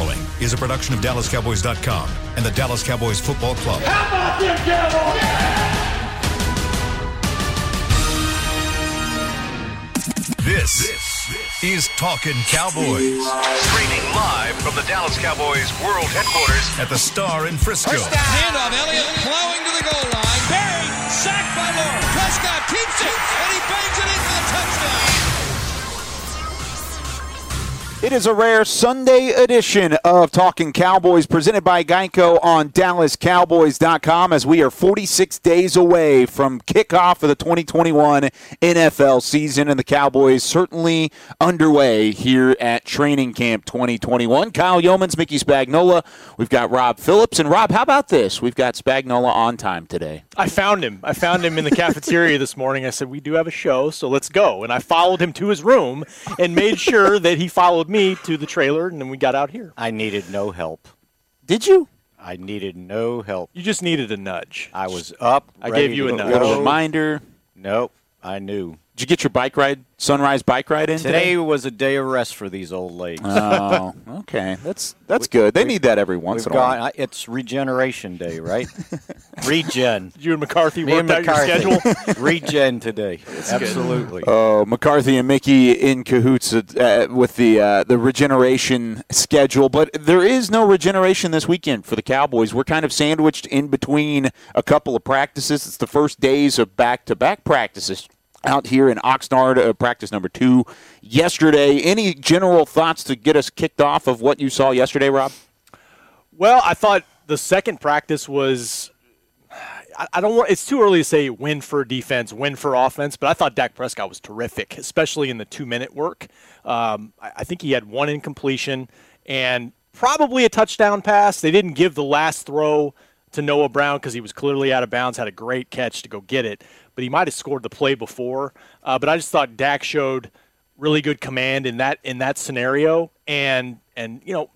following is a production of DallasCowboys.com and the Dallas Cowboys Football Club. How about them Cowboys? This, is Talking Cowboys. Streaming live from the Dallas Cowboys World Headquarters at the Star in Frisco. First down. Handoff. Elliott plowing to the goal line. Buried. Sacked by Moore. Prescott keeps it, and he bangs it in for the touchdown. It is a rare Sunday edition of Talking Cowboys presented by Geico on DallasCowboys.com as we are 46 days away from kickoff of the 2021 NFL season and the Cowboys certainly underway here at Training Camp 2021. Kyle Yeomans, Mickey Spagnola. We've got Rob Phillips. And Rob, how about this? We've got Spagnola on time today. I found him. I found him in the cafeteria this morning. I said, We do have a show, so let's go. And I followed him to his room and made sure that he followed me to the trailer, and then we got out here. I needed no help. Did you? I needed no help. You just needed a nudge. I was up. I gave you a nudge. Got a go. reminder. Nope. I knew. Did you get your bike ride, sunrise bike ride in Today today? was a day of rest for these old ladies. Oh, okay. That's that's good. They need that every once in a while. gone, I- it's regeneration day, right? Regen. You and McCarthy Me and worked out your schedule. Regen today. Absolutely. Oh, McCarthy and Mickey in cahoots uh, with the uh, the regeneration schedule, but there is no regeneration this weekend for the Cowboys. We're kind of sandwiched in between a couple of practices. It's the first days of back to back practices out here in Oxnard, uh, practice number two yesterday. Any general thoughts to get us kicked off of what you saw yesterday, Rob? Well, I thought the second practice was. I don't want. It's too early to say win for defense, win for offense, but I thought Dak Prescott was terrific, especially in the two-minute work. Um, I, I think he had one incompletion and probably a touchdown pass. They didn't give the last throw to Noah Brown because he was clearly out of bounds. Had a great catch to go get it, but he might have scored the play before. Uh, but I just thought Dak showed really good command in that in that scenario, and and you know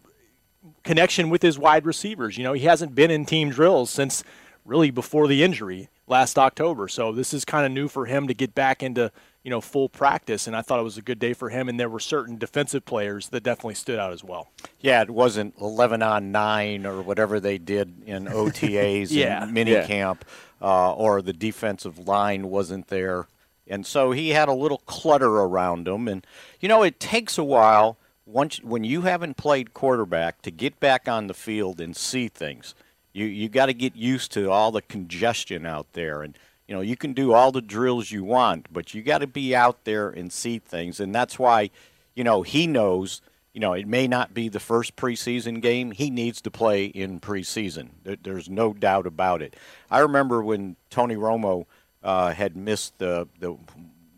connection with his wide receivers. You know, he hasn't been in team drills since really before the injury last October. So this is kind of new for him to get back into, you know, full practice and I thought it was a good day for him and there were certain defensive players that definitely stood out as well. Yeah, it wasn't 11 on 9 or whatever they did in OTAs Yeah. and minicamp, uh, or the defensive line wasn't there. And so he had a little clutter around him. And, you know, it takes a while once when you haven't played quarterback to get back on the field and see things. You, you got to get used to all the congestion out there. And, you know, you can do all the drills you want, but you got to be out there and see things. And that's why, you know, he knows – you know, it may not be the first preseason game. He needs to play in preseason. There's no doubt about it. I remember when Tony Romo uh, had missed the, the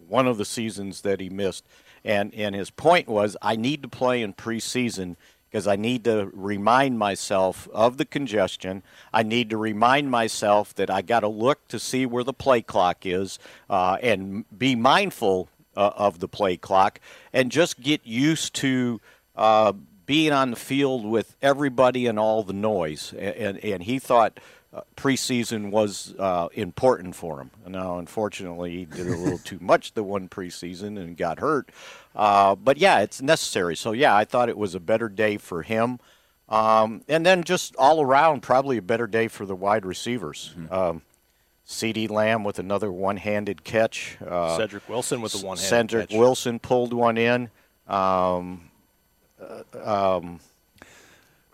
one of the seasons that he missed, and and his point was, I need to play in preseason because I need to remind myself of the congestion. I need to remind myself that I got to look to see where the play clock is uh, and be mindful uh, of the play clock and just get used to uh, being on the field with everybody and all the noise. And, and, and he thought uh, preseason was uh, important for him. Now, unfortunately, he did a little too much the one preseason and got hurt. Uh, but yeah, it's necessary. So yeah, I thought it was a better day for him. Um, and then just all around, probably a better day for the wide receivers. Um, CeeDee Lamb with another one-handed catch. Uh, Cedric Wilson with the one hand Cedric catch. Wilson pulled one in. Um, um,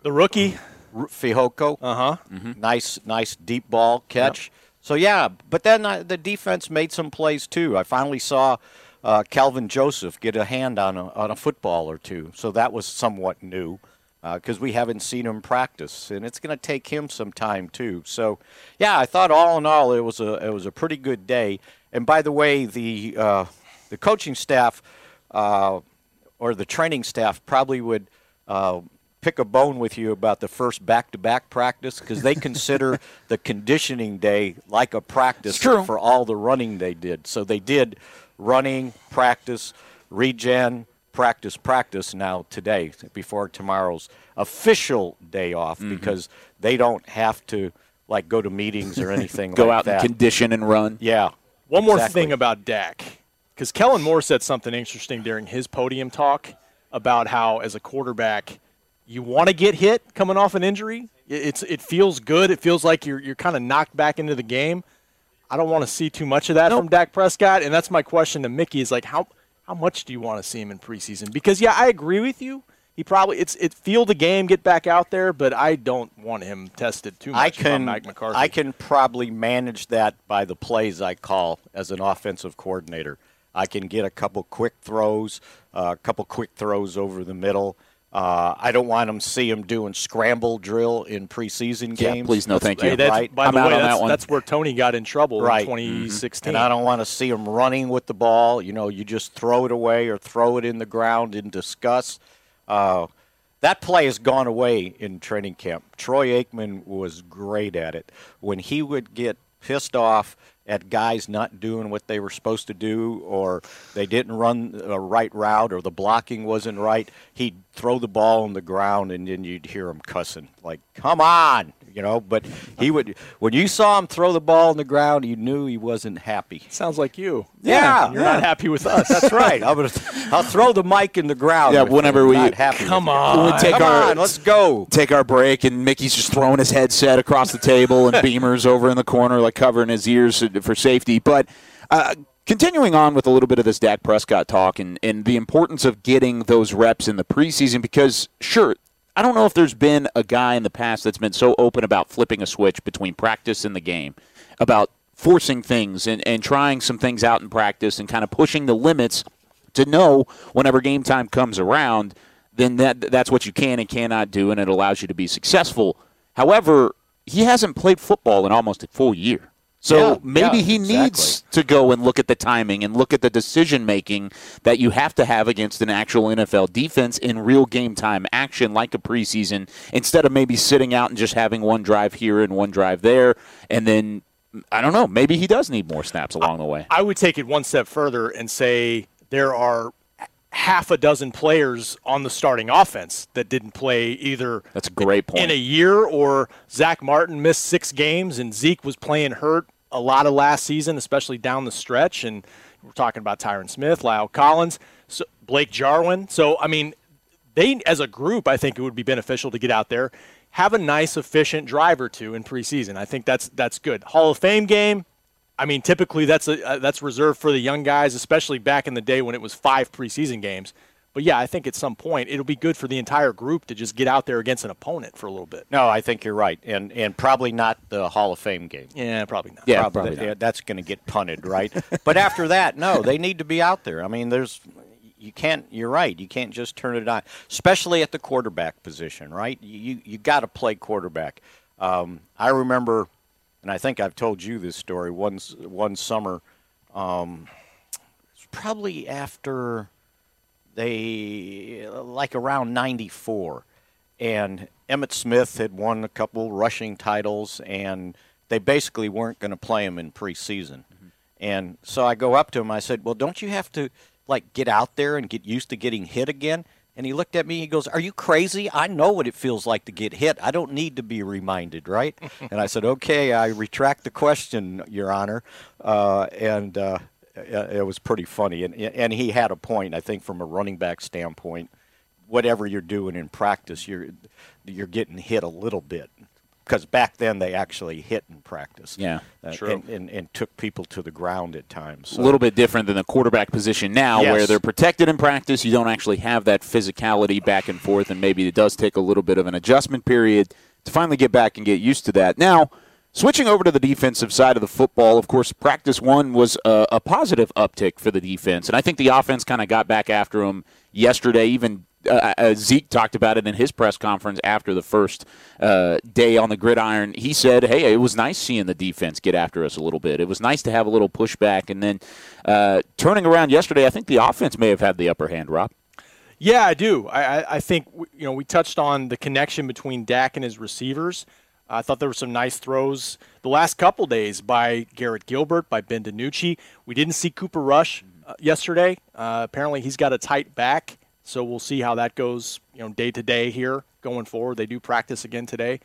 The rookie. Fehoko, Uh-huh. nice, nice deep ball catch. So yeah, but then uh, the defense made some plays too. I finally saw uh, Kelvin Joseph get a hand on a on a football or two. So that was somewhat new because we haven't seen him practice, and it's going to take him some time too. So yeah, I thought all in all it was a it was a pretty good day. And by the way, the uh, the coaching staff uh, or the training staff probably would uh, pick a bone with you about the first back-to-back practice because they consider the conditioning day like a practice for all the running they did. So they did running practice, regen, practice, practice now today before tomorrow's official day off Mm-hmm. because they don't have to like go to meetings or anything like that. Go like out that. and condition and run. yeah. One more thing about Dak, because Kellen Moore said something interesting during his podium talk about how, as a quarterback, you want to get hit coming off an injury. It's it feels good. It feels like you're you're kind of knocked back into the game. I don't want to see too much of that nope. from Dak Prescott, and that's my question to Mickey: is like how how much do you want to see him in preseason? Because yeah, I agree with you. He probably it's it feel the game, get back out there, but I don't want him tested too much. I can Mike McCarthy. I can probably manage that by the plays I call as an offensive coordinator. I can get a couple quick throws, uh, a couple quick throws over the middle. Uh, I don't want them to see him doing scramble drill in preseason games. Yeah, please, no, thank you. Hey, right? By I'm the way, that's, that that's, where Tony got in trouble right. in 2016. Mm-hmm. And I don't want to see him running with the ball. You know, you just throw it away or throw it in the ground in disgust. Uh, that play has gone away in training camp. Troy Aikman was great at it. When he would get pissed off – at guys not doing what they were supposed to do or they didn't run a right route or the blocking wasn't right, he'd throw the ball on the ground and then you'd hear him cussing like, "Come on!" You know. But he would when you saw him throw the ball on the ground, you knew he wasn't happy. Sounds like you. Yeah, you're yeah. not happy with us. That's right. I'm gonna, I'll throw the mic in the ground. Yeah, whenever we come on, we take come our on, let's go. Take our break, and Mickey's just throwing his headset across the table, and Beamer's over in the corner, like covering his ears for safety. But uh, continuing on with a little bit of this Dak Prescott talk and, and the importance of getting those reps in the preseason, because sure, I don't know if there's been a guy in the past that's been so open about flipping a switch between practice and the game, about forcing things and, and trying some things out in practice and kind of pushing the limits to know whenever game time comes around, then that that's what you can and cannot do, and it allows you to be successful. However, he hasn't played football in almost a full year. So yeah, maybe yeah, he exactly. needs to go and look at the timing and look at the decision making that you have to have against an actual NFL defense in real game time action like a preseason instead of maybe sitting out and just having one drive here and one drive there and then I don't know, maybe he does need more snaps along the way. I would take it one step further and say there are half a dozen players on the starting offense that didn't play either That's a great point. in a year or Zach Martin missed six games and Zeke was playing hurt a lot of last season, especially down the stretch. And we're talking about Tyron Smith, La'el Collins, so Blake Jarwin. So, I mean, they, as a group, I think it would be beneficial to get out there, have a nice, efficient drive or two in preseason. I think that's that's good. Hall of Fame game. I mean, typically that's a, uh, that's reserved for the young guys, especially back in the day when it was five preseason games. But yeah, I think at some point it'll be good for the entire group to just get out there against an opponent for a little bit. No, I think you're right, and and probably not the Hall of Fame game. Yeah, probably not. Yeah, probably, probably not. that's going to get punted, right? but after that, no, they need to be out there. I mean, there's you can't. You're right. You can't just turn it on, especially at the quarterback position, right? You you got to play quarterback. Um, I remember, and I think I've told you this story. One one summer, um, probably after they like around 94 and Emmitt Smith had won a couple rushing titles and they basically weren't going to play him in preseason. Mm-hmm. And so I go up to him I said, "Well, don't you have to like get out there and get used to getting hit again?" And he looked at me. He goes, "Are you crazy? I know what it feels like to get hit. I don't need to be reminded, right?" and I said, "Okay, I retract the question, Your Honor." Uh, and uh, it was pretty funny, and and he had a point. I think from a running back standpoint, whatever you're doing in practice, you're you're getting hit a little bit because back then they actually hit in practice. Yeah, uh, true. And, and, and, took people to the ground at times. So. A little bit different than the quarterback position now, yes. where they're protected in practice. You don't actually have that physicality back and forth, and maybe it does take a little bit of an adjustment period to finally get back and get used to that. Now. Switching over to the defensive side of the football, of course, practice one was a, a positive uptick for the defense, and I think the offense kind of got back after them yesterday. Even uh, uh, Zeke talked about it in his press conference after the first uh, day on the gridiron. He said, "Hey, it was nice seeing the defense get after us a little bit. It was nice to have a little pushback." And then uh, turning around yesterday, I think the offense may have had the upper hand. Rob. Yeah, I do. I, I think you know we touched on the connection between Dak and his receivers. I thought there were some nice throws the last couple days by Garrett Gilbert, by Ben DiNucci. We didn't see Cooper Rush uh, yesterday. Uh, apparently, he's got a tight back, so we'll see how that goes. You know, day to day here going forward. They do practice again today.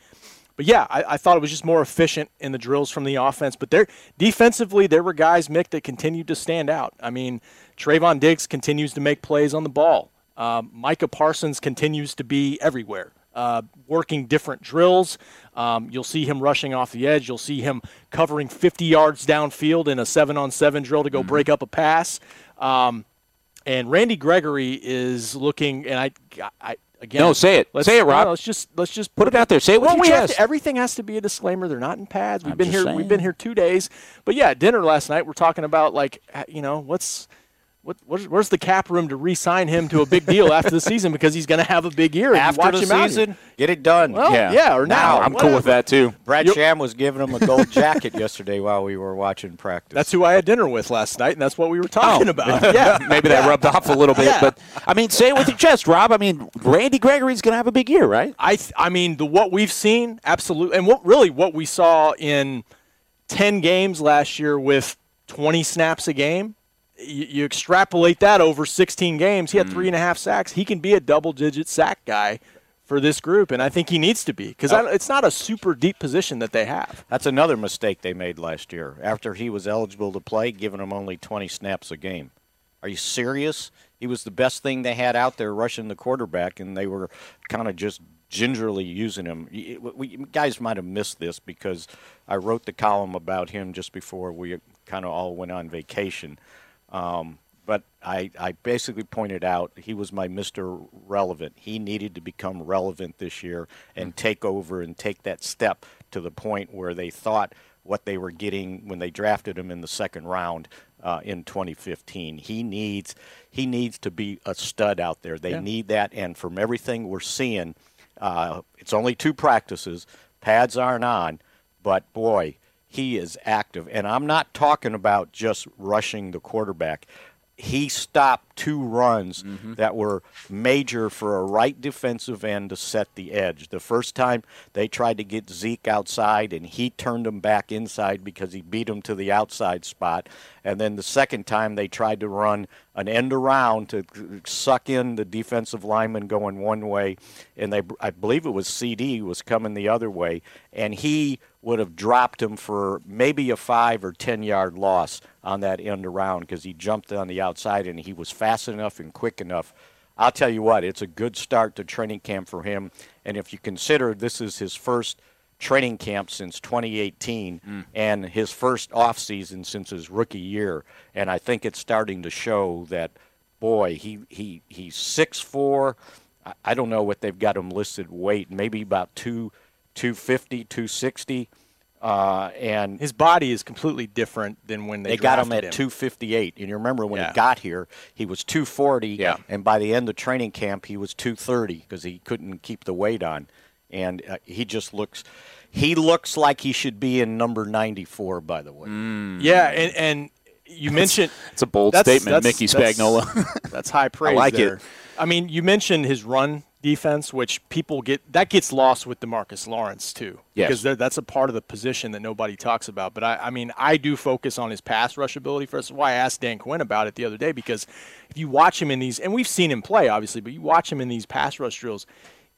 But yeah, I, I, thought it was just more efficient in the drills from the offense. But there, defensively, there were guys, Mick, that continued to stand out. I mean, Trevon Diggs continues to make plays on the ball. Um, Micah Parsons continues to be everywhere, uh, working different drills. Um, you'll see him rushing off the edge. You'll see him covering 50 yards downfield in a seven-on-seven drill to go break up a pass. Um, and Randy Gregory is looking, and I, I again, No, say it. let's- Say it, Rob. no, let's just let's just Put it out there. Say it well, we have to, everything has to be a disclaimer. They're not in pads. We've I'm been here. saying. We've been here two days. But yeah, dinner last night, we're talking about like you know what's what where's, where's the cap room to re-sign him to a big deal after the season because he's going to have a big year. After watch the him season, get it done. Well, Yeah. yeah, or now. I'm cool with that too. Brad You're- Sham was giving him a gold jacket yesterday while we were watching practice. That's who I had dinner with last night, and that's what we were oh. talking about. Yeah, Maybe that rubbed off a little bit, Yeah. but I mean, say it with your chest, Rob. I mean, Randy Gregory's going to have a big year, right? I th- I mean the what we've seen absolutely and what really what we saw in 10 games last year with 20 snaps a game you, you extrapolate that over 16 games he had hmm. three and a half sacks he can be a double digit sack guy for this group and I think he needs to be because oh. it's not a super deep position that they have That's another mistake they made last year. After he was eligible to play, giving him only 20 snaps a game. Are you serious? He was the best thing they had out there rushing the quarterback, and they were kind of just gingerly using him. We, you guys might have missed this because I wrote the column about him just before we kind of all went on vacation. Um, but I, I basically pointed out he was my Mr. Relevant. He needed to become relevant this year and take over and take that step to the point where they thought what they were getting when they drafted him in the second round uh, in 2015. He needs he needs to be a stud out there. They need that, and from everything we're seeing, uh, it's only two practices. Pads aren't on, but boy, he is active. And I'm not talking about just rushing the quarterback. He stopped two runs mm-hmm. that were major for a right defensive end to set the edge. The first time they tried to get Zeke outside, and he turned him back inside because he beat him to the outside spot. And then the second time they tried to run an end around to suck in the defensive lineman going one way, and they I believe it was CeeDee was coming the other way, and he would have dropped him for maybe a five or ten yard loss on that end around because he jumped on the outside and he was fast enough and quick enough. I'll tell you what, it's a good start to training camp for him, and if you consider this is his first training camp since 2018 mm. and his first off season since his rookie year, and I think it's starting to show that boy, he he he's six four. I, I don't know what they've got him listed weight, maybe about two, 250, 260. Uh, and his body is completely different than when they, they got him drafted at 258. And you remember when Yeah. he got here, he was 240. Yeah. And by the end of training camp, he was 230 because he couldn't keep the weight on. And uh, he just looks, he looks like he should be in number 94. By the way, yeah and and you mentioned It's a bold That's- statement, that's- Mickey that's- Spagnola. That's high praise. I like it. I mean, you mentioned his run defense, which people get that gets lost with Demarcus Lawrence too, Yes. because that's a part of the position that nobody talks about. But I, I mean, I do focus on his pass rush ability. First, why I asked Dan Quinn about it the other day because if you watch him in these, and we've seen him play obviously, but you watch him in these pass rush drills,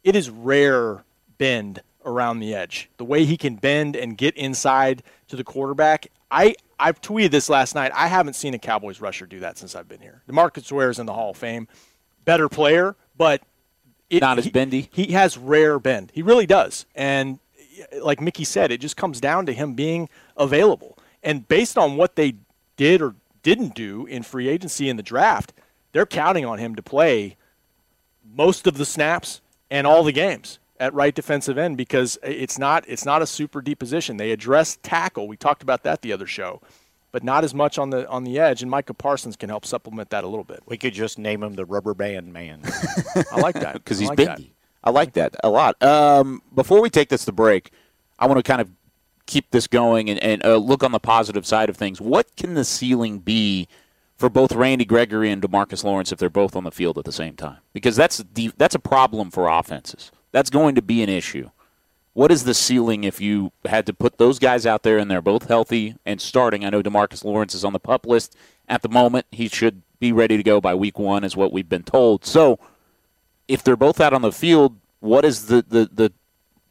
it is rare bend around the edge. The way he can bend and get inside to the quarterback, I I've tweeted this last night. I haven't seen a Cowboys rusher do that since I've been here. Demarcus Ware is in the Hall of Fame, better player, but it, Not as he- bendy? He has rare bend. He really does, and like Mickey said, it just comes down to him being available. And based on what they did or didn't do in free agency in the draft, they're counting on him to play most of the snaps and all the games at right defensive end because it's not it's not a super deep position. They address tackle. We talked about that the other show, but not as much on the on the edge. And Micah Parsons can help supplement that a little bit. we could just name him the Rubber Band Man. I like that because I he's like bendy. that. I like that a lot. Um, before we take this to break, I want to kind of keep this going and, and uh, look on the positive side of things. What can the ceiling be for both Randy Gregory and Demarcus Lawrence if they're both on the field at the same time? Because that's the, that's a problem for offenses. That's going to be an issue. What is the ceiling if you had to put those guys out there and they're both healthy and starting? I know Demarcus Lawrence is on the pup list at the moment. He should be ready to go by week one, is what we've been told. So, if they're both out on the field, what is the, the, the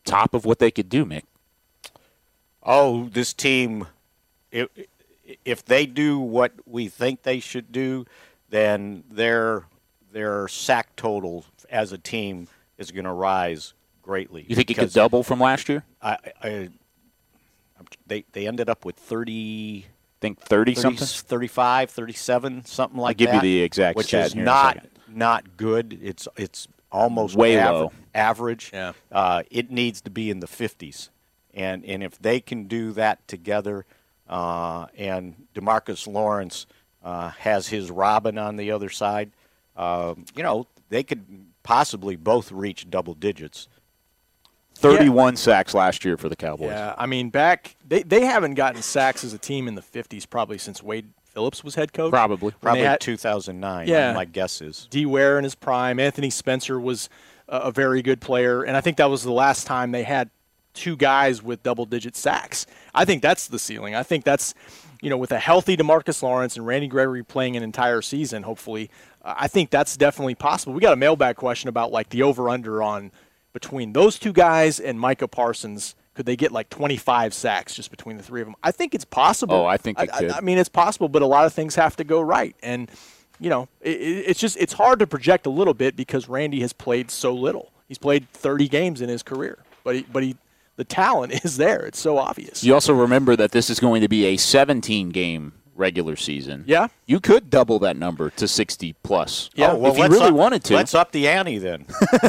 top of what they could do, Mick? oh, this team, if, if they do what we think they should do, then they're their sack total as a team is going to rise greatly. You think it could double from last year? I, I, they they ended up with 30, think 30 30 something. 35, 37, something like give you the exact which stat is here in a not not good. It's it's almost Way aver- low. average. Yeah. Uh, it needs to be in the 50s, and and if they can do that together, uh, and Demarcus Lawrence uh, has his Robin on the other side, um, you know they could possibly both reach double digits. 31 sacks last year for the Cowboys. Yeah, I mean, back they, they haven't gotten sacks as a team in the 50s probably since Wade Phillips was head coach. Probably. Probably had 2009. Yeah. my guess is. D. Ware in his prime. Anthony Spencer was a, a very good player, and I think that was the last time they had two guys with double-digit sacks. I think that's the ceiling. I think that's, you know, with a healthy Demarcus Lawrence and Randy Gregory playing an entire season, hopefully, uh, I think that's definitely possible. We got a mailbag question about like the over/under on between those two guys and Micah Parsons. Could they get like 25 sacks just between the three of them? I think it's possible. Oh, I think they could. I, I mean, it's possible, but a lot of things have to go right, and you know, it- it's just it's hard to project a little bit because Randy has played so little. He's played 30 games in his career, but he, but he, the talent is there. It's so obvious. You also remember that this is going to be a 17 game regular season. Yeah. You could double that number to 60 plus. Yeah, Oh, well, if you really up- wanted to. Let's up the ante then.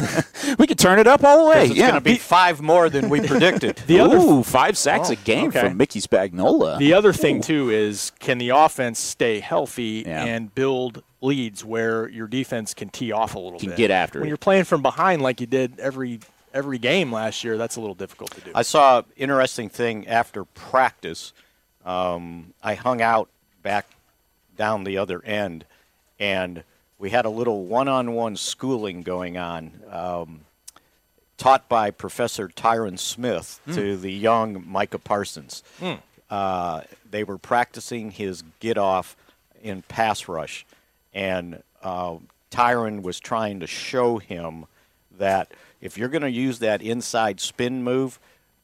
we could turn it up all the way. it's yeah. going to be five more than we predicted. The other- Ooh, five sacks Oh, a game okay. from Mickey Spagnola. The other thing too is can the offense stay healthy Yeah. and build leads where your defense can tee off a little Can bit. get after when it. you're playing from behind like you did every every game last year. That's a little difficult to do. I saw an interesting thing after practice. Um, I hung out back down the other end, and we had a little one-on-one schooling going on, um, taught by Professor Tyron Smith to the young Micah Parsons. Uh, they were practicing his get off in pass rush, and uh, Tyron was trying to show him that if you're going to use that inside spin move,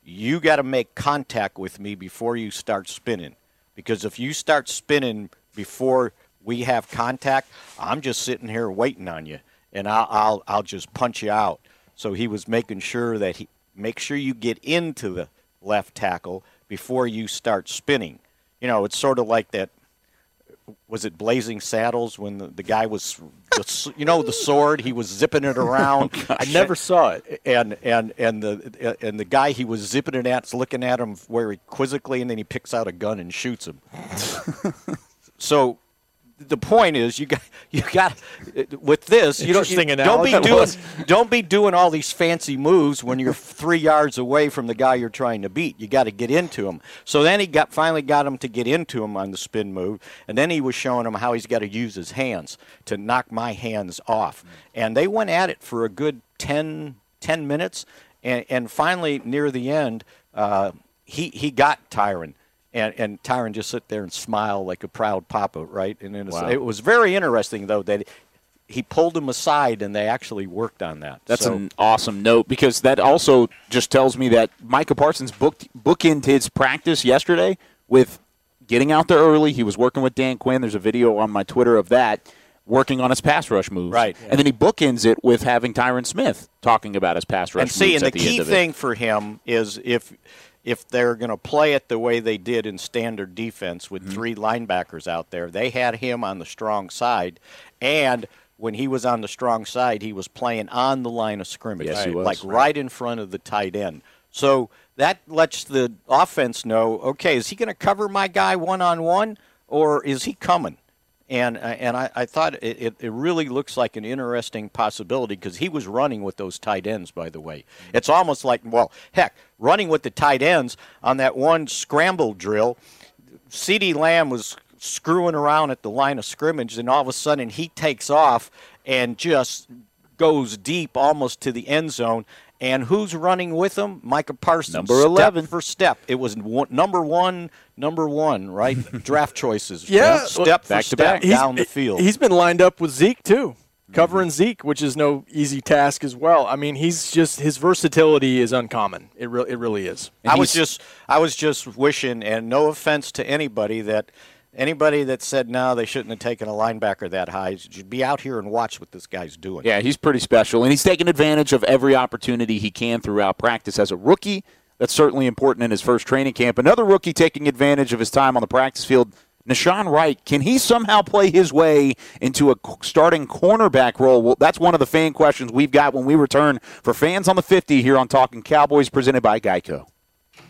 you got to make contact with me before you start spinning. Because if you start spinning before we have contact, I'm just sitting here waiting on you, and I'll I'll, I'll just punch you out. So he was making sure that he make sure you get into the left tackle before you start spinning. You know, it's sort of like that was it Blazing Saddles when the, the guy was, the, you know, the sword? He was zipping it around. Oh, I never saw it. And and and the and the guy he was zipping it at's looking at him very quizzically, and then he picks out a gun and shoots him. so. The point is, you got you got with this. You don't, you don't be doing don't be doing all these fancy moves when you're three yards away from the guy you're trying to beat. You got to get into him. So then he got finally got him to get into him on the spin move, and then he was showing him how he's got to use his hands to knock my hands off. And they went at it for a good 10, 10 minutes, and, and finally near the end, uh, he he got Tyron. And, and Tyron just sit there and smile like a proud papa, right? And it was, Wow. it was very interesting, though, that he pulled him aside and they actually worked on that. That's So- an awesome note because that also just tells me that Micah Parsons booked bookended his practice yesterday with getting out there early. He was working with Dan Quinn. There's a video on my Twitter of that working on his pass rush moves. Right. And then he bookends it with having Tyron Smith talking about his pass rush and see, moves and the the key end of it. thing for him is if if they're going to play it the way they did in standard defense with Mm-hmm. three linebackers out there, they had him on the strong side, and when he was on the strong side, he was playing on the line of scrimmage, Yes, was. like right in front of the tight end. So that lets the offense know, okay, is he going to cover my guy one on one, or is he coming? And uh, and I, I thought it, it, it really looks like an interesting possibility because he was running with those tight ends. By the way, it's almost like well, heck, running with the tight ends on that one scramble drill. CeeDee Lamb was screwing around at the line of scrimmage, and all of a sudden he takes off and just goes deep almost to the end zone. And who's running with him? Micah Parsons. Number step 11. for step. It was one, number one, number one, right? Draft choices. Yeah. Step for Back to step back. down the field. He's been lined up with Zeke too, mm-hmm. covering Zeke, which is no easy task as well. I mean, he's just his versatility is uncommon. It re- it really is. I was just I was just wishing, and no offense to anybody, that anybody that said no, they shouldn't have taken a linebacker that high should be out here and watch what this guy's doing. Yeah, he's pretty special, and he's taking advantage of every opportunity he can throughout practice. As a rookie, that's certainly important in his first training camp. Another rookie taking advantage of his time on the practice field, Nahshon Wright. Can he somehow play his way into a starting cornerback role? Well, that's one of the fan questions we've got when we return for fans on the 50 here on Talking Cowboys, presented by Geico.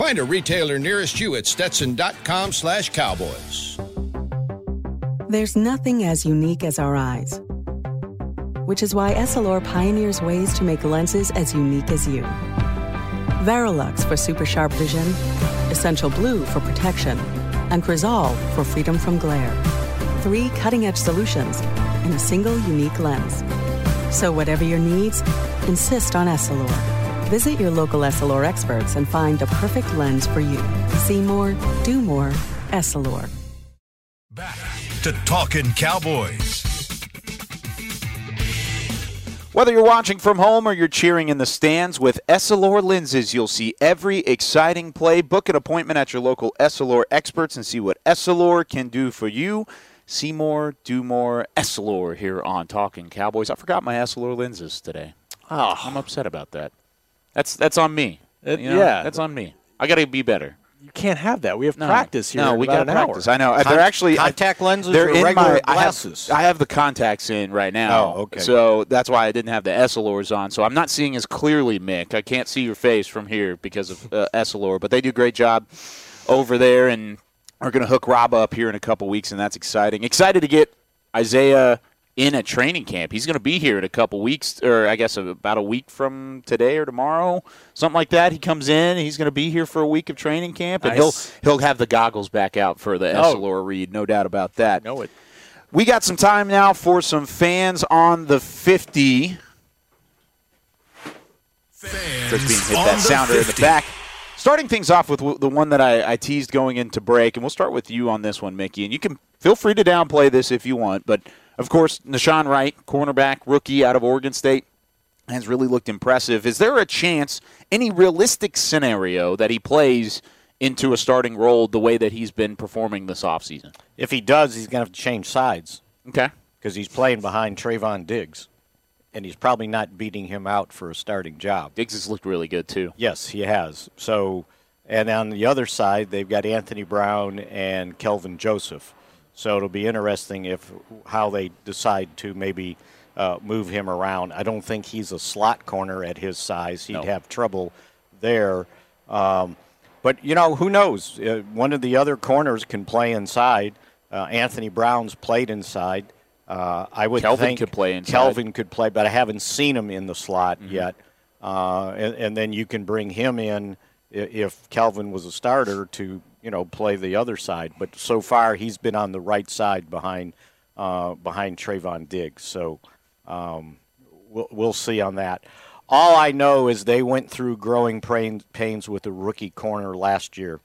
Find a retailer nearest you at stetson.com slash cowboys. There's nothing as unique as our eyes, which is why Essilor pioneers ways to make lenses as unique as you. Varilux for super sharp vision, Essential Blue for protection, and Crizal for freedom from glare. Three cutting edge solutions in a single unique lens. So, whatever your needs, insist on Essilor. Visit your local Essilor experts and find the perfect lens for you. See more, do more, Essilor. Back to Talking Cowboys. Whether you're watching from home or you're cheering in the stands, with Essilor lenses, you'll see every exciting play. Book an appointment at your local Essilor experts and see what Essilor can do for you. See more, do more. Essilor here on Talking Cowboys. I forgot my Essilor lenses today. Oh, I'm upset about that. That's that's on me. It- You know, yeah. that's on me. I got to be better. You can't have that. We have No. practice here. No, we got an practice. hour. I know. Con- they're actually contact lenses They're or in regular my. I have, glasses? I have the contacts in right now. Oh, okay. So that's why I didn't have the Essilors on. So I'm not seeing as clearly, Mick. I can't see your face from here because of uh, Essilor. But they do a great job over there, and are going to hook Rob up here in a couple weeks, and that's exciting. Excited to get Isaiah in a training camp. He's going to be here in a couple weeks, or I guess about a week from today or tomorrow, something like that. He comes in. He's going to be here for a week of training camp, and Nice. he'll he'll have the goggles back out for the Oh. Essilor read, no doubt about that. know it. We got some time now for some fans on the 50. Just being hit on that the sounder in the back. Starting things off with the one that I, I teased going into break, and we'll start with you on this one, Mickey. And you can feel free to downplay this if you want, but of course, Nahshon Wright, cornerback, rookie out of Oregon State, has really looked impressive. Is there a chance, any realistic scenario, that he plays into a starting role the way that he's been performing this offseason? If he does, he's going to have to change sides Okay. because he's playing behind Trevon Diggs, and he's probably not beating him out for a starting job. Diggs has looked really good, too. Yes, he has. So, and on the other side, they've got Anthony Brown and Kelvin Joseph. So it'll be interesting if how they decide to maybe uh, move him around. I don't think he's a slot corner at his size. He'd No. have trouble there. Um, but you know, who knows? Uh, one of the other corners can play inside. Uh, Anthony Brown's played inside. Uh, I would Kelvin think could play inside. Kelvin could play, but I haven't seen him in the slot Mm-hmm. yet. Uh, and, and then you can bring him in if Kelvin was a starter to you know play the other side. But so far he's been on the right side behind uh, behind Trevon Diggs. So um, we'll, we'll see on that. All I know is they went through growing pains with the rookie corner last year,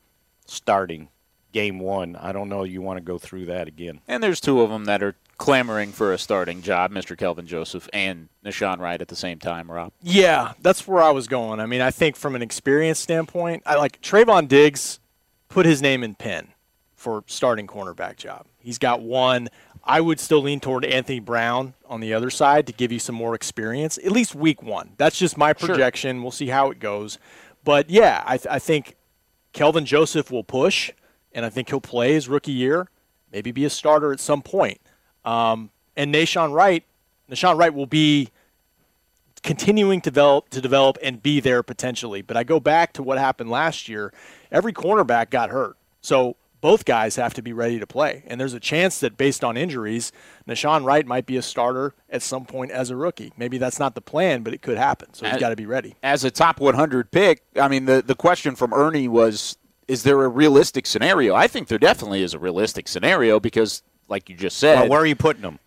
starting game one. I don't know you want to go through that again. And there's two of them that are clamoring for a starting job, Mr. Kelvin Joseph and Nahshon Wright at the same time, Rob. Yeah, that's where I was going. I mean, I think from an experience standpoint, I like Trevon Diggs put his name in pen for starting cornerback job. He's got one. I would still lean toward Anthony Brown on the other side to give you some more experience, at least week one. That's just my projection. Sure. We'll see how it goes. But yeah, I, th- I think Kelvin Joseph will push, and I think he'll play his rookie year, maybe be a starter at some point. Um, and Nahshon Wright, Nahshon Wright will be continuing to develop to develop and be there potentially. But I go back to what happened last year. Every cornerback got hurt. So both guys have to be ready to play. And there's a chance that based on injuries, Nahshon Wright might be a starter at some point as a rookie. Maybe that's not the plan, but it could happen. So he's got to be ready. As a top 100 pick, I mean, the, the question from Ernie was is there a realistic scenario? I think there definitely is a realistic scenario because, like you just said. Well, where are you putting him?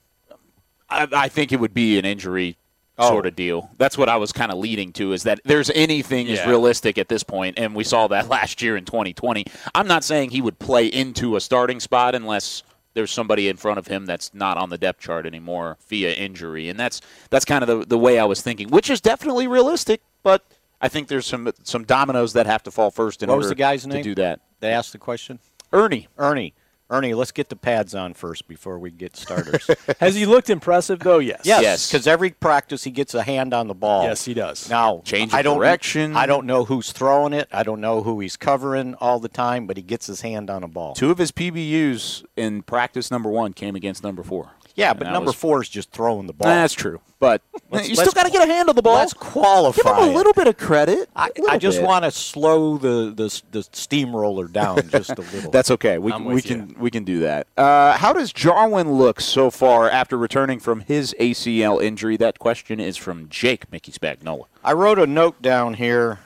I, I think it would be an injury oh. sort of deal. That's what I was kind of leading to is that there's anything yeah. is realistic at this point, and we saw that last year in 2020. I'm not saying he would play into a starting spot unless there's somebody in front of him that's not on the depth chart anymore via injury, and that's that's kind of the the way I was thinking, which is definitely realistic, but. I think there's some some dominoes that have to fall first in what order was the guy's name? to do that. They asked the question. Ernie. Ernie. Ernie, let's get the pads on first before we get starters. Has he looked impressive though? Yes. Yes. Because yes. every practice he gets a hand on the ball. Yes, he does. Now, change I don't, direction. I don't know who's throwing it. I don't know who he's covering all the time, but he gets his hand on a ball. Two of his PBUs in practice number one came against number four. Yeah, but number was, four is just throwing the ball. That's true. But you still got to get a hand on the ball. Let's qualify. Give him a little bit of credit. I, I just want to slow the, the the steamroller down just a little. That's okay. We, we can we can do that. Uh, how does Jarwin look so far after returning from his ACL injury? That question is from Jake Mickey Spagnola. I wrote a note down here.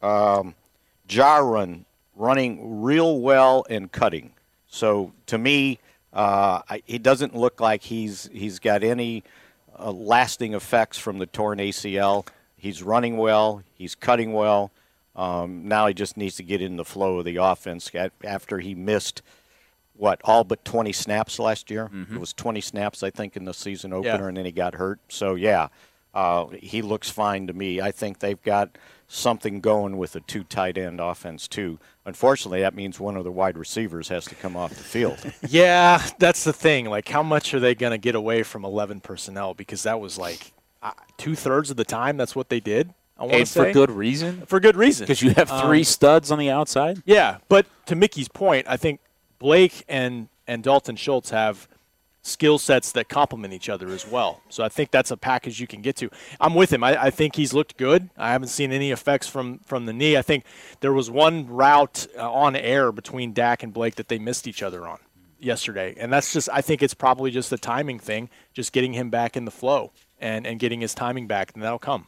Um, Jarwin running real well and cutting. So to me, uh, I, he doesn't look like he's he's got any uh, lasting effects from the torn ACL. He's running well. He's cutting well. Um, now he just needs to get in the flow of the offense after he missed what all but 20 snaps last year. Mm-hmm. It was 20 snaps I think in the season opener, yeah. and then he got hurt. So yeah, uh, he looks fine to me. I think they've got something going with a two tight end offense too. Unfortunately, that means one of the wide receivers has to come off the field. yeah, that's the thing. Like, how much are they going to get away from 11 personnel? Because that was like uh, two thirds of the time. That's what they did. I want to say for good reason. For good reason, because you have three um, studs on the outside. Yeah, but to Mickey's point, I think Blake and and Dalton Schultz have skill sets that complement each other as well. So I think that's a package you can get to. I'm with him. I, I, think he's looked good. I haven't seen any effects from from the knee. I think there was one route uh, on air between Dak and Blake that they missed each other on yesterday, and that's just. I think it's probably just the timing thing, just getting him back in the flow and and getting his timing back, and that'll come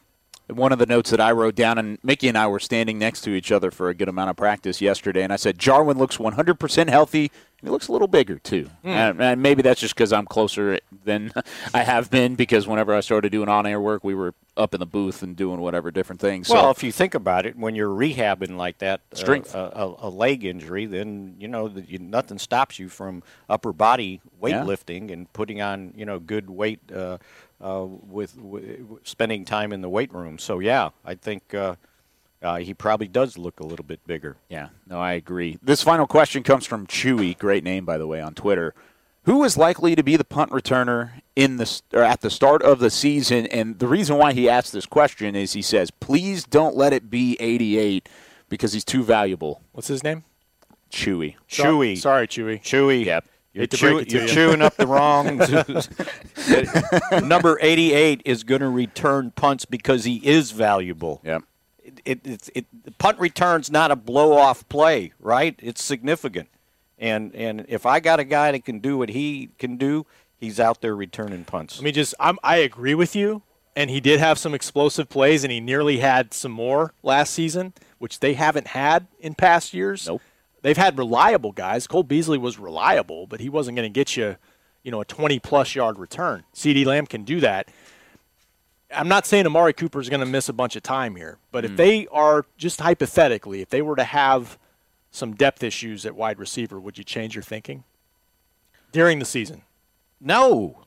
one of the notes that I wrote down, and Mickey and I were standing next to each other for a good amount of practice yesterday, and I said, Jarwin looks 100% healthy. He looks a little bigger, too. Mm. And, and, maybe that's just because I'm closer than I have been, because whenever I started doing on air work, we were up in the booth and doing whatever different things. Well, so, if you think about it, when you're rehabbing like that, uh, strength, uh, a, a, leg injury, then you know you, nothing stops you from upper body weightlifting yeah. and putting on you know good weight uh, uh, with, with, spending time in the weight room. So yeah, I think uh, uh, he probably does look a little bit bigger. Yeah, no, I agree. This final question comes from Chewy, great name by the way on Twitter. Who is likely to be the punt returner in the or at the start of the season? And the reason why he asked this question is he says, "Please don't let it be 88 because he's too valuable." What's his name? Chewy. Chewy. Sorry, Chewy. Chewy. Yep. You're, chew, you're chewing up the wrong. Number 88 is going to return punts because he is valuable. Yeah. It, it, it, punt return's not a blow off play, right? It's significant. And and if I got a guy that can do what he can do, he's out there returning punts. Let me just I'm, I agree with you and he did have some explosive plays and he nearly had some more last season, which they haven't had in past years. Nope they've had reliable guys. Cole Beasley was reliable, but he wasn't going to get you, you know, a 20 plus yard return. CeeDee Lamb can do that. I'm not saying Amari Cooper is going to miss a bunch of time here, but mm. if they are just hypothetically, if they were to have some depth issues at wide receiver, would you change your thinking during the season? No.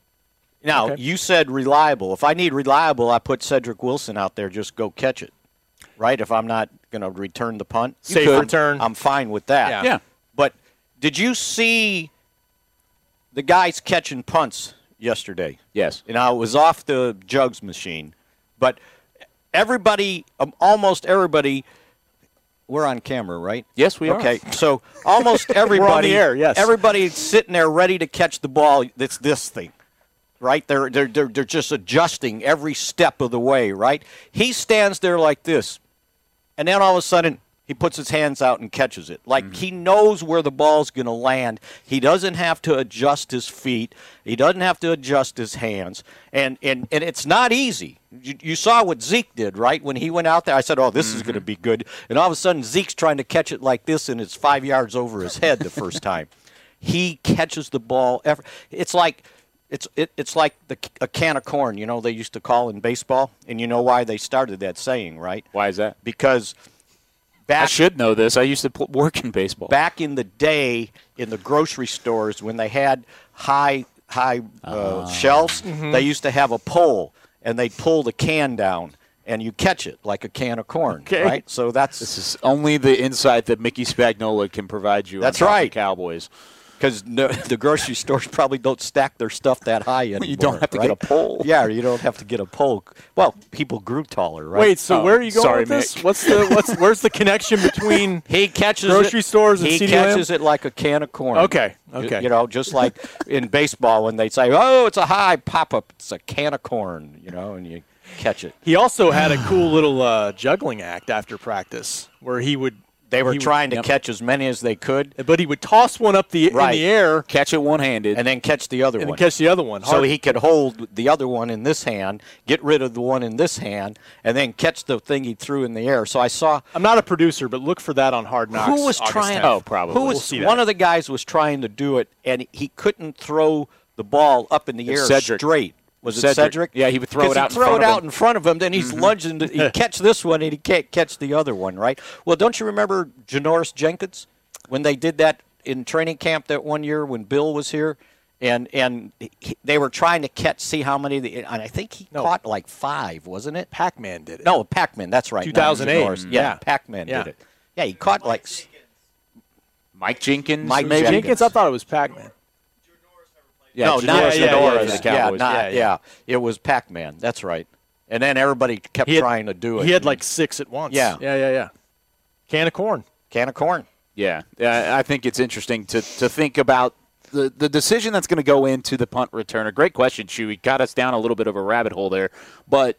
Now, Okay. you said reliable. If I need reliable, I put Cedric Wilson out there, just go catch it. Right? If I'm not going to return the punt, Safe I'm- return. I'm fine with that. Yeah. Yeah. But did you see the guys catching punts yesterday? Yes. You know, it was off the jugs machine, but everybody, um, almost everybody, we're on camera, right? Yes, we are. Okay, so almost everybody, We're air, yes. everybody's sitting there ready to catch the ball. That's this thing, right? They're they're they're, they're just adjusting every step of the way, right? He stands there like this, and then all of a sudden he puts his hands out and catches it. Like mm-hmm. he knows where the ball's going to land. He doesn't have to adjust his feet. He doesn't have to adjust his hands. And and, and it's not easy. You, you saw what Zeke did, right? When he went out there, I said, "Oh, this is going to mm-hmm. be good." And all of a sudden, Zeke's trying to catch it like this, and it's five yards over his head the first time. He catches the ball. Ever. It's like it's it, it's like the, a can of corn. You know they used to call in baseball, and you know why they started that saying, right? Why is that? Because back I should know this. I used to pl- work in baseball. back in the day in the grocery stores when they had high high uh, shelves, they used to have a pole and they'd pull the can down and you catch it like a can of corn, Okay. right? So that's This is only the insight that Mickey Spagnola can provide you. That's Talking right. Cowboys. Because no, the grocery stores probably don't stack their stuff that high anymore. You don't have to get a pole. Yeah, you don't have to get a pole. Well, people grew taller, right? Wait, so Oh, where are you going sorry, with this? Mick. What's the what's where's the connection between He catches Grocery it, stores and he CeeDee catches Lamb? it like a can of corn. Okay, You- okay. You, know, just like in baseball when they say, "Oh, it's a high pop up," it's a can of corn. You know, and you catch it. He also had a cool little uh, juggling act after practice where he would They were he would- trying to yep. catch as many as they could, but he would toss one up the Right. in the air Catch it one handed. and then catch the other and then one. catch the other one. so he could hold the other one in this hand, get rid of the one in this hand, and then catch the thing he threw in the air. So I saw I'm not a producer, but look for that on Hard Knocks. who was August trying. 10th. Oh, probably. Who We'll was see that. one of the guys was trying to do it, and he couldn't throw the ball up in the It's air Cedric. straight. Was it Cedric. Cedric? Yeah, he would throw it 'Cause out in He'd throw front it of out him. in front of him, then he's mm-hmm. lunging. To, he'd catch this one, and he can't catch the other one, right? Well, don't you remember Janoris Jenkins when they did that in training camp that one year when Bill was here? And and he, they were trying to catch, see how many. The, and I think he No. caught like five, wasn't it? Pac-Man did it. No, Pac-Man. That's right. 2008. Yeah, Yeah. Pac-Man Yeah. did it. Yeah, he caught like s- Mike Jenkins. Mike? Jenkins. Jenkins, I thought it was Pac-Man. Yeah, no, Janoris not yeah, Jenkins yeah, Janoris. for the Yeah, Cowboys. not, Yeah, yeah, yeah. It was Pac-Man. That's right. And then everybody kept had- trying to do it. He had like six at once. Yeah. yeah, yeah, yeah. Can of corn. can of corn. Yeah, yeah, I think it's interesting to, to think about the, the decision that's going to go into the punt returner. Great question, Chewy. Got us down a little bit of a rabbit hole there. But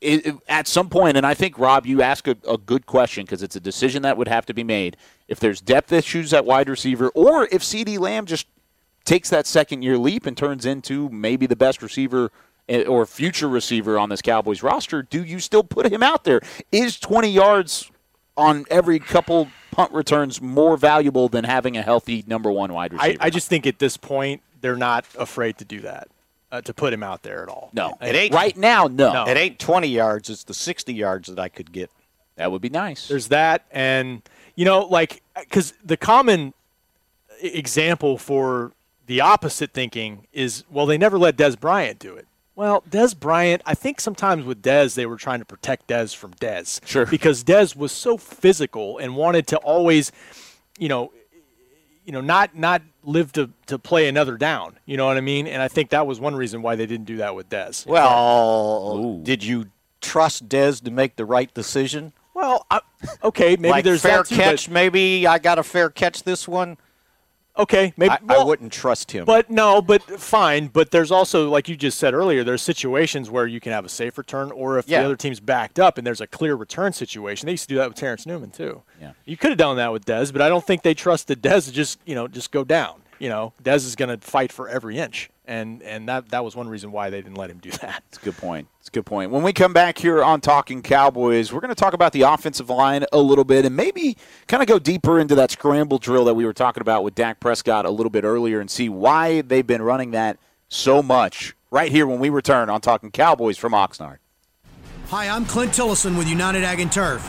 it, it- at some point, and I think, Rob, you ask a, a good question because it's a decision that would have to be made. If there's depth issues at wide receiver, or if CeeDee Lamb just takes that second year leap and turns into maybe the best receiver eh, or future receiver on this Cowboys roster, do you still put him out there? Is 20 yards on every couple punt returns more valuable than having a healthy number one wide receiver? I just think at this point they're not afraid to do that, uh, to put him out there at all. no. It ain't- right now, no. No. It ain't 20 yards. It's the 60 yards that I could get. That would be nice. There's that, and you know, like because the common e- example for the opposite thinking is, well, they never let Dez Bryant do it. Well, Dez Bryant, I think sometimes with Dez, they were trying to protect Dez from Dez. Sure. Because Dez was so physical and wanted to always, you know, you know, not not live to, to play another down. You know what I mean? And I think that was one reason why they didn't do that with Dez. Well, did you trust Dez to make the right decision? Well, I, okay, maybe like there's fair that too, catch. but- maybe I got a fair catch this one. Okay, maybe I, well, I wouldn't trust him. But no, but fine. But there's also, like you just said earlier, there's situations where you can have a safe return, or if Yeah. the other team's backed up and there's a clear return situation. They used to do that with Terence Newman too. Yeah. you could have done that with Dez, but I don't think they trusted Dez to just you know just go down. You know, Dez is going to fight for every inch, and and that that was one reason why they didn't let him do that. It's a good point. It's a good point. When we come back here on Talking Cowboys, we're going to talk about the offensive line a little bit and maybe kind of go deeper into that scramble drill that we were talking about with Dak Prescott a little bit earlier and see why they've been running that so much right here when we return on Talking Cowboys from Oxnard. Hi, I'm Clint Tillison with United Ag and Turf.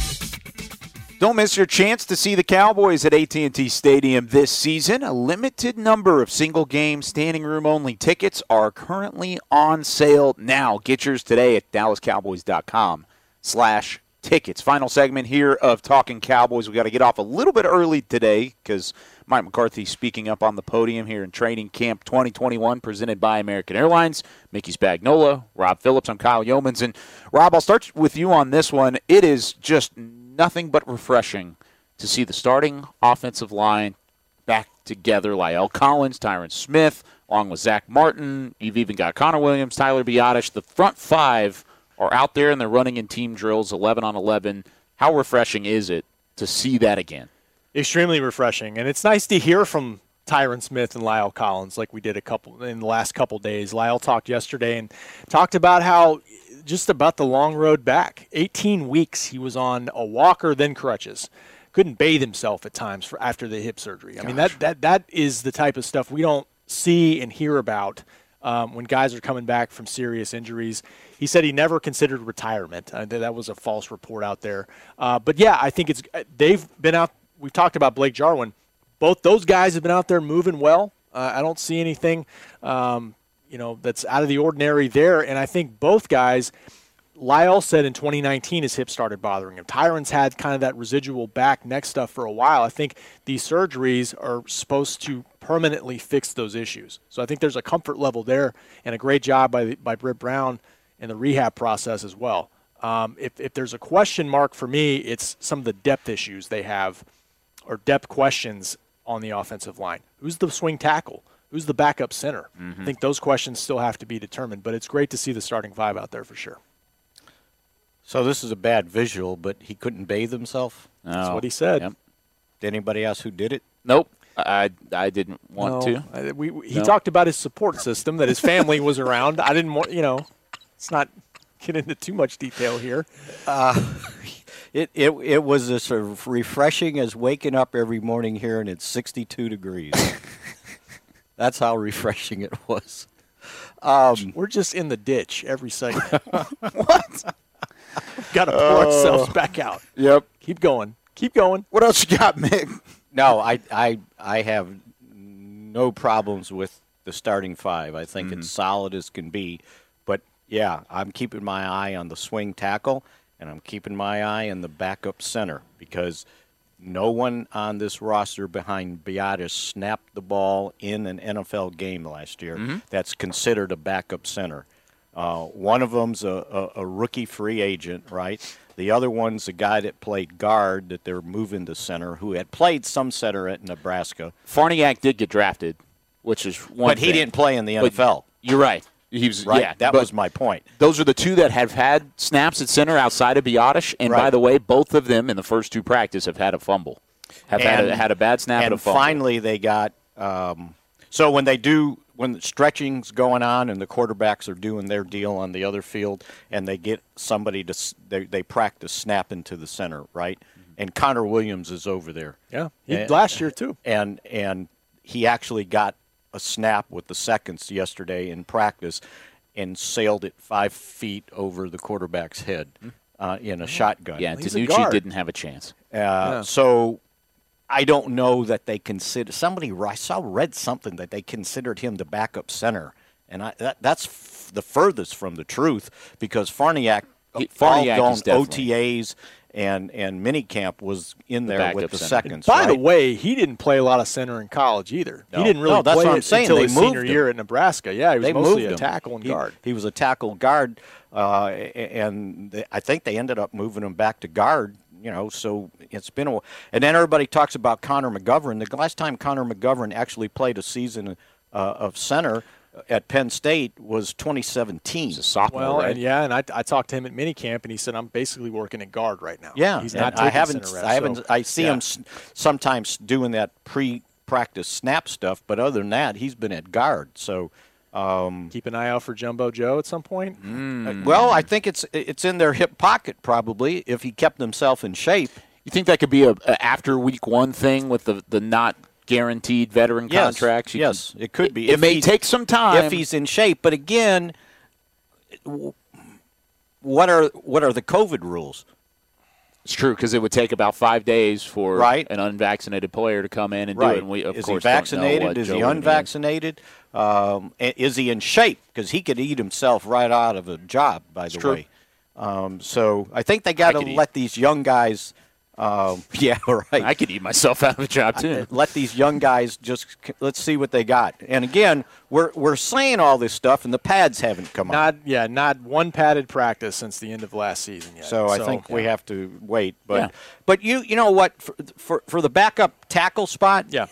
Don't miss your chance to see the Cowboys at AT&T Stadium this season. A limited number of single-game standing room only tickets are currently on sale now. Get yours today at dallascowboys.com slash tickets. Final segment here of Talking Cowboys. we got to get off a little bit early today because Mike McCarthy speaking up on the podium here in Training Camp 2021 presented by American Airlines. Mickey Spagnola, Rob Phillips, I'm Kyle Yeomans. And Rob, I'll start with you on this one. It is just nothing but refreshing to see the starting offensive line back together. La'el Collins, Tyron Smith, along with Zach Martin. You've even got Connor Williams, Tyler Biadasz. The front five are out there and they're running in team drills 11 on 11. How refreshing is it to see that again? Extremely refreshing. And it's nice to hear from Tyron Smith and La'el Collins like we did a couple in the last couple days. La'el talked yesterday and talked about how just about the long road back. 18 weeks he was on a walker, then crutches. Couldn't bathe himself at times for after the hip surgery. I mean that that that is the type of stuff we don't see and hear about um, when guys are coming back from serious injuries. He said he never considered retirement. Uh, that was a false report out there. Uh, but yeah, I think it's they've been out. We've talked about Blake Jarwin. Both those guys have been out there moving well. Uh, I don't see anything, um, you know, that's out of the ordinary there. And I think both guys. La'el said in 2019 his hip started bothering him. Tyron's had kind of that residual back neck stuff for a while. I think these surgeries are supposed to permanently fix those issues. So I think there's a comfort level there and a great job by by Britt Brown in the rehab process as well. Um, if, if there's a question mark for me, it's some of the depth issues they have or depth questions on the offensive line. Who's the swing tackle? Who's the backup center? Mm-hmm. I think those questions still have to be determined, but it's great to see the starting five out there for sure. So this is a bad visual, but he couldn't bathe himself. No. That's what he said. Yep. Did anybody else who did it? Nope. I I didn't want no. to. I, we, we, he no. talked about his support system that his family was around. I didn't want you know. Let's not get into too much detail here. Uh, it, it it was as sort of refreshing as waking up every morning here and it's 62 degrees. That's how refreshing it was. Um, We're just in the ditch every second. what? got to pull uh, ourselves back out. Yep. Keep going. Keep going. What else you got, Mick? No, I, I, I have no problems with the starting five. I think mm-hmm. it's solid as can be. But yeah, I'm keeping my eye on the swing tackle, and I'm keeping my eye on the backup center because no one on this roster behind Biadasz snapped the ball in an NFL game last year. Mm-hmm. That's considered a backup center. Uh, one of them's a, a, a rookie free agent, right? The other one's a guy that played guard that they're moving to center, who had played some center at Nebraska. Farniok did get drafted, which is one. But he didn't play in the But NFL. You're right. He was Right, Yeah, that but was my point. Those are the two that have had snaps at center outside of Biadasz, and by the way, both of them in the first two practice have had a fumble, have had a, had a bad snap and and a fumble. finally they got. Um, so when they do, when the stretching's going on and the quarterbacks are doing their deal on the other field, and they get somebody to, they, they practice snapping to the center, right? And Connor Williams is over there. Yeah, he- And- last year too. And and he actually got a snap with the seconds yesterday in practice, and sailed it five feet over the quarterback's head uh, in a shotgun. yeah, DiNucci didn't have a chance. Uh, So I don't know that they consider somebody. I saw read something that they considered him the backup center, and I, that, that's f- the furthest from the truth because Farniok, He- all Farniok gone is definitely- OTAs and and minicamp was in there backup with the center. seconds. By the way, he didn't play a lot of center in college either. No. He didn't really No, that's play what I'm saying. until They his senior moved him. year at Nebraska. Yeah, he was they mostly a tackle and He- guard. He, was a tackle guard, uh, and they, I think they ended up moving him back to guard. You know, so it's been a. And then everybody talks about Connor McGovern. The last time Connor McGovern actually played a season uh, of center at Penn State was 2017. He's a sophomore, Well, and yeah, and I, I talked to him at minicamp, and he said, "I'm basically working at guard right now." Yeah, he's not. I haven't. center reps, I haven't. so- I see yeah. him sometimes doing that pre-practice snap stuff, but other than that, he's been at guard. So. Um, Keep an eye out for Jumbo Joe at some point. Uh, Well, I think it's it's in their hip pocket probably if he kept himself in shape. You think that could be a, a after week one thing with the the not guaranteed veteran Yes, contracts? You yes, can- it could be. It, If may take some time if he's in shape, but again, what are what are the COVID rules? It's true because it would take about five days for Right. an unvaccinated player to come in and do right? it. And we, of is he course, don't vaccinated? Is Joe he unvaccinated? Um, is he in shape? Because he could eat himself right out of a job. By the way, um, so I think they got to could eat. let these young guys. Um, yeah, right. I could eat myself out of a job too. let these young guys just let's see what they got. And again, we're we're saying all this stuff, and the pads haven't come out. Not yeah, not one padded practice since the end of last season yet. So, I think we have to wait. But Yeah. but you you know what for, for for the backup tackle spot, yeah.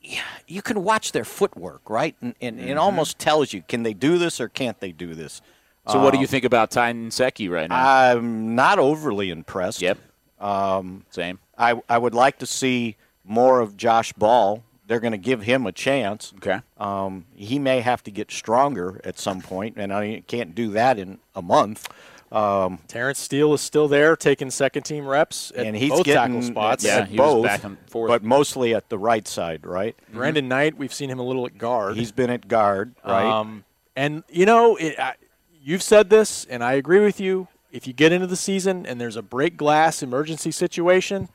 Yeah, you can watch their footwork, right? And, and Mm-hmm. it almost tells you can they do this or can't they do this. So, what do Um, you think about Ty Nsekhe right now? I'm not overly impressed. Yep. Um, Same. I I would like to see more of Josh Ball. They're going to give him a chance. Okay. Um, he may have to get stronger at some point, and I can't do that in a month. Um, Terence Steele is still there, taking second team reps at and he's both getting tackle spots. at, at both, but mostly at the right side, right? Brandon Knight, we've seen him a little at guard. He's been at guard, right? Um, and you know, it, I, you've said this, and I agree with you. If you get into the season and there's a break glass emergency situation,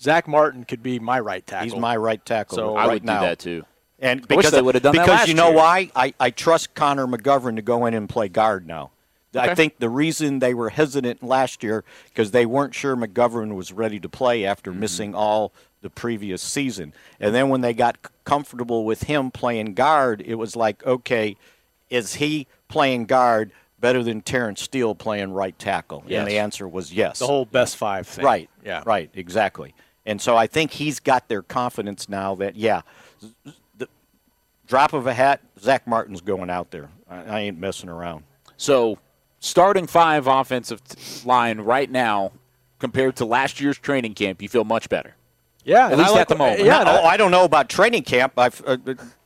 Zach Martin could be my right tackle. He's my right tackle. So right I would now. do that too. And I because they would've done that because last you know year. why? I, I trust Connor McGovern to go in and play guard now. Okay. I think the reason they were hesitant last year because they weren't sure McGovern was ready to play after Mm-hmm. missing all the previous season. And then when they got comfortable with him playing guard, it was like, okay, is he playing guard better than Terence Steele playing right tackle? Yes. And the answer was yes. the whole best five thing. Right. Yeah. Right. Exactly. And so I think he's got their confidence now that yeah, the drop of a hat, Zach Martin's going out there. I, I ain't messing around. So, starting five offensive line right now compared to last year's training camp, you feel much better. Yeah, At I least like at the moment. Yeah, and oh, I- I don't know about training camp. I've, uh,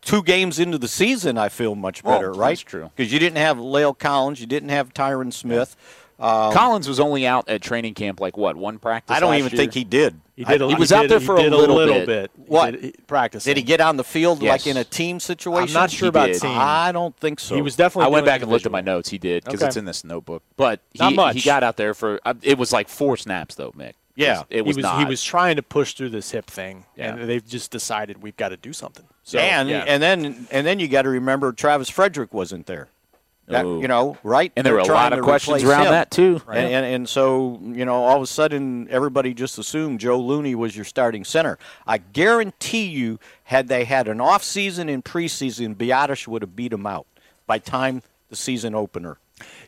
two games into the season, I feel much better. that's right? That's true. Because you didn't have La'el Collins, you didn't have Tyron Smith. Um, Collins was only out at training camp like what one practice. I don't last even year? think he did. He did. A, He was did- out there for a did little bit. bit. He What? did- he- Did he get on the field Yes. like in a team situation? I'm not sure He about did. team. I don't think so. He was definitely. I went doing back and looked at my notes. He did because Okay. it's in this notebook. But he, Not much. he got out there for uh, it was like four snaps though, Mick. Yeah. it was, he was not. he was trying to push through this hip thing, Yeah. and they've just decided we've got to do something. So and yeah. and then and then you got to remember Travis Frederick wasn't there. That- you know, right? And there They're were a lot of questions around him. that, too. And, and and so you know, all of a sudden, everybody just assumed Joe Looney was your starting center. I guarantee you, had they had an off season and preseason, Biadasz would have beat him out by time the season opener.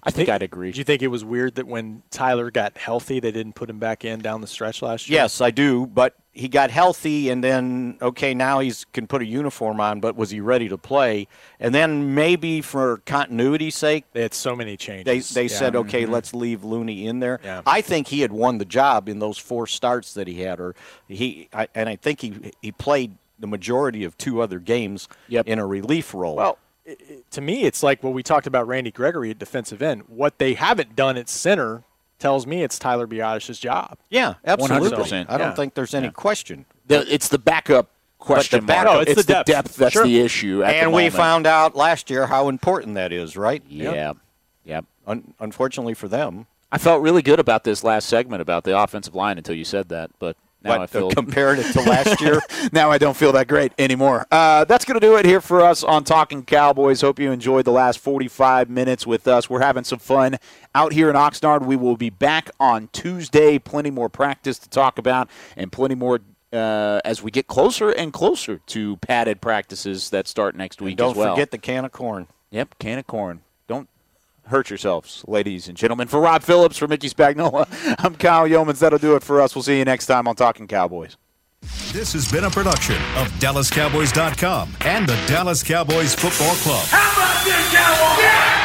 I think I'd agree. Do you think it was weird that when Tyler got healthy, they didn't put him back in down the stretch last year? Yes, I do. But he got healthy, and then okay, now he's can put a uniform on. But was he ready to play? And then maybe for continuity's sake, they had so many changes. they Yeah. said okay, Mhm. let's leave Looney in there. Yeah. I think he had won the job in those four starts that he had, or he I, and I think he he played the majority of two other games in a relief role. Well, i- i- to me, it's like what we talked about Randy Gregory at defensive end. What they haven't done at center tells me it's Tyler Biadasz's job. yeah, absolutely. 100%. I don't Yeah. think there's any question. The, it's the backup question back- mark. No, it's the depth. that's Sure. the issue. At the and we found out last year how important that is, right? Yeah. Yep. Un- unfortunately for them. I felt really good about this last segment about the offensive line until you said that, but now What, feel compared it to last year? now I don't feel that great anymore. Uh, that's going to do it here for us on Talking Cowboys. Hope you enjoyed the last 45 minutes with us. We're having some fun out here in Oxnard. We will be back on Tuesday. Plenty more practice to talk about and plenty more. Uh, as we get closer and closer to padded practices that start next week Don't as well. forget the can of corn. Yep, can of corn. Don't hurt yourselves, ladies and gentlemen. For Rob Phillips, for Mickey Spagnola, I'm Kyle Yeomans. That'll do it for us. We'll see you next time on Talking Cowboys. This has been a production of DallasCowboys.com and the Dallas Cowboys Football Club. How about this, Cowboys?